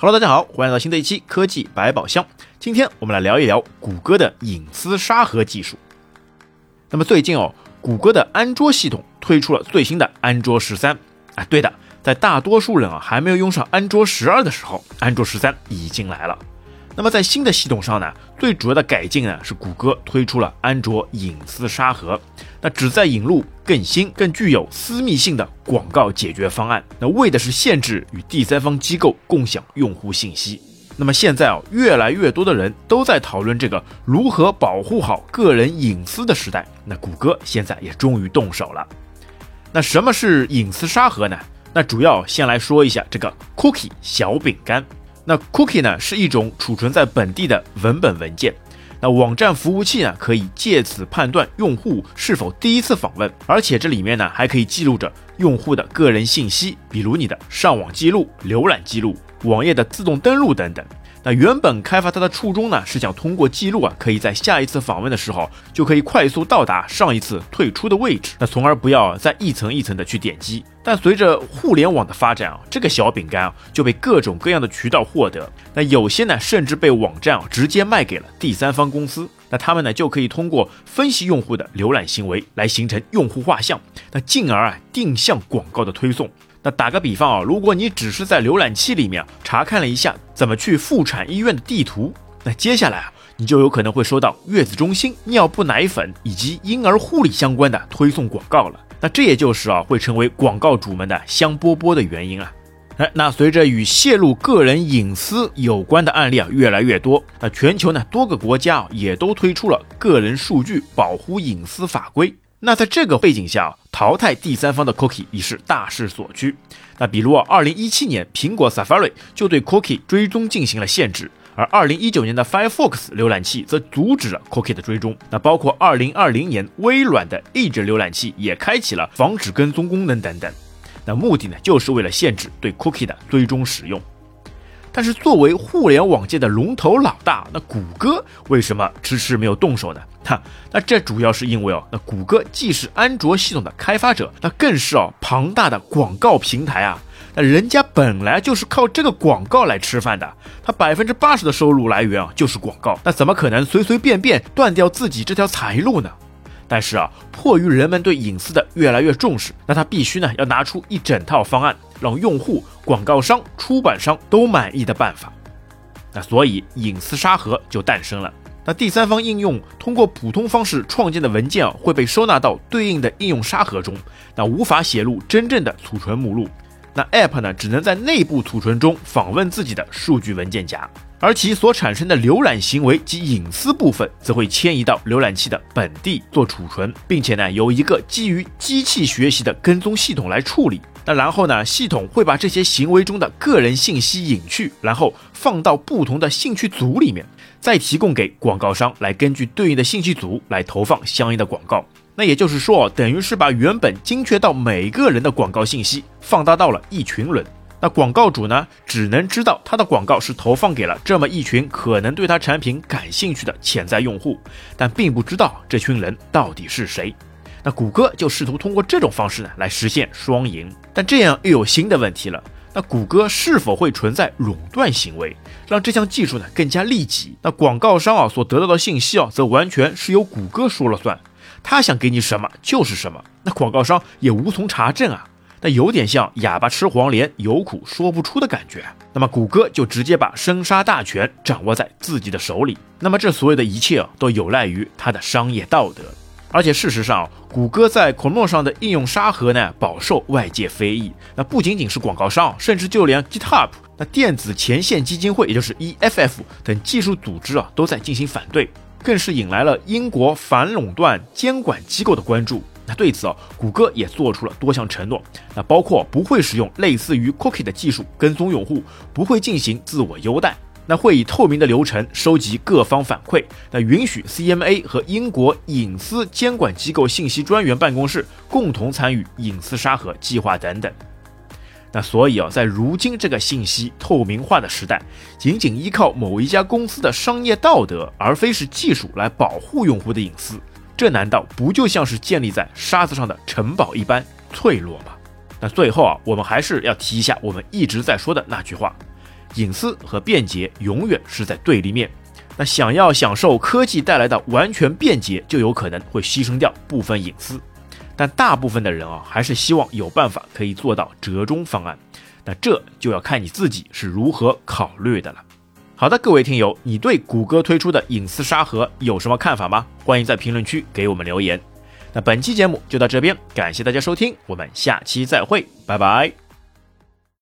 Hello，大家好，欢迎来到新的一期科技百宝箱。今天我们来聊一聊谷歌的隐私沙盒技术。那么最近哦，谷歌的安卓系统推出了最新的安卓十三。啊，对的，在大多数人啊还没有用上安卓十二的时候，安卓十三已经来了。那么在新的系统上呢，最主要的改进呢是谷歌推出了安卓隐私沙盒，那旨在引入更新、更具有私密性的广告解决方案，那为的是限制与第三方机构共享用户信息。那么现在啊，越来越多的人都在讨论这个如何保护好个人隐私的时代，那谷歌现在也终于动手了。那什么是隐私沙盒呢？那主要先来说一下这个 Cookie 小饼干。那 cookie 呢是一种储存在本地的文本文件，那网站服务器呢可以借此判断用户是否第一次访问，而且这里面呢还可以记录着用户的个人信息，比如你的上网记录、浏览记录、网页的自动登录等等。那原本开发它的初衷呢，是想通过记录啊，可以在下一次访问的时候，就可以快速到达上一次退出的位置，那从而不要再一层一层的去点击。但随着互联网的发展啊，这个小饼干啊就被各种各样的渠道获得，那有些呢甚至被网站啊直接卖给了第三方公司，那他们呢就可以通过分析用户的浏览行为来形成用户画像，那进而啊定向广告的推送。那打个比方啊，如果你只是在浏览器里面查看了一下怎么去妇产医院的地图，那接下来啊，你就有可能会收到月子中心、尿布奶粉以及婴儿护理相关的推送广告了。那这也就是啊，会成为广告主们的香饽饽的原因啊。哎，那随着与泄露个人隐私有关的案例啊越来越多，那全球呢多个国家啊也都推出了个人数据保护隐私法规。那在这个背景下啊，淘汰第三方的 cookie 已是大势所趋。那比如啊，二零一七年苹果 Safari 就对 cookie 追踪进行了限制，而二零一九年的 Firefox 浏览器则阻止了 cookie 的追踪。那包括二零二零年微软的 Edge 浏览器也开启了防止跟踪功能等等。那目的呢，就是为了限制对 cookie 的追踪使用。但是作为互联网界的龙头老大，那谷歌为什么迟迟没有动手呢？哈，那这主要是因为哦，那谷歌既是安卓系统的开发者，那更是哦庞大的广告平台啊。那人家本来就是靠这个广告来吃饭的，他百分之八十的收入来源啊就是广告，那怎么可能随随便便断掉自己这条财路呢？但是啊，迫于人们对隐私的越来越重视，那他必须呢要拿出一整套方案，让用户、广告商、出版商都满意的办法。那所以隐私沙盒就诞生了。那第三方应用通过普通方式创建的文件啊，会被收纳到对应的应用沙盒中，那无法写入真正的储存目录。那 App 呢，只能在内部储存中访问自己的数据文件夹。而其所产生的浏览行为及隐私部分，则会迁移到浏览器的本地做储存，并且呢，由一个基于机器学习的跟踪系统来处理。那然后呢，系统会把这些行为中的个人信息隐去，然后放到不同的兴趣组里面，再提供给广告商来根据对应的兴趣组来投放相应的广告。那也就是说，等于是把原本精确到每个人的广告信息放大到了一群人。那广告主呢，只能知道他的广告是投放给了这么一群可能对他产品感兴趣的潜在用户，但并不知道这群人到底是谁。那谷歌就试图通过这种方式呢，来实现双赢。但这样又有新的问题了。那谷歌是否会存在垄断行为，让这项技术呢更加利己？那广告商啊所得到的信息啊，则完全是由谷歌说了算，他想给你什么就是什么，那广告商也无从查证啊。那有点像哑巴吃黄连，有苦说不出的感觉。那么谷歌就直接把生杀大权掌握在自己的手里。那么这所有的一切啊，都有赖于它的商业道德。而且事实上，谷歌在 Chrome 上的应用沙盒呢，饱受外界非议。那不仅仅是广告商，甚至就连 GitHub、那电子前线基金会，也就是 EFF 等技术组织啊，都在进行反对，更是引来了英国反垄断监管机构的关注。那对此啊，谷歌也做出了多项承诺，那包括不会使用类似于 Cookie 的技术跟踪用户，不会进行自我优待，那会以透明的流程收集各方反馈，那允许 CMA 和英国隐私监管机构信息专员办公室共同参与隐私沙盒计划等等。那所以啊，在如今这个信息透明化的时代，仅仅依靠某一家公司的商业道德，而非是技术来保护用户的隐私。这难道不就像是建立在沙子上的城堡一般脆弱吗？那最后啊，我们还是要提一下我们一直在说的那句话：隐私和便捷永远是在对立面。那想要享受科技带来的完全便捷，就有可能会牺牲掉部分隐私。但大部分的人啊，还是希望有办法可以做到折中方案。那这就要看你自己是如何考虑的了。好的，各位听友，你对谷歌推出的隐私沙盒有什么看法吗？欢迎在评论区给我们留言。那本期节目就到这边，感谢大家收听，我们下期再会，拜拜。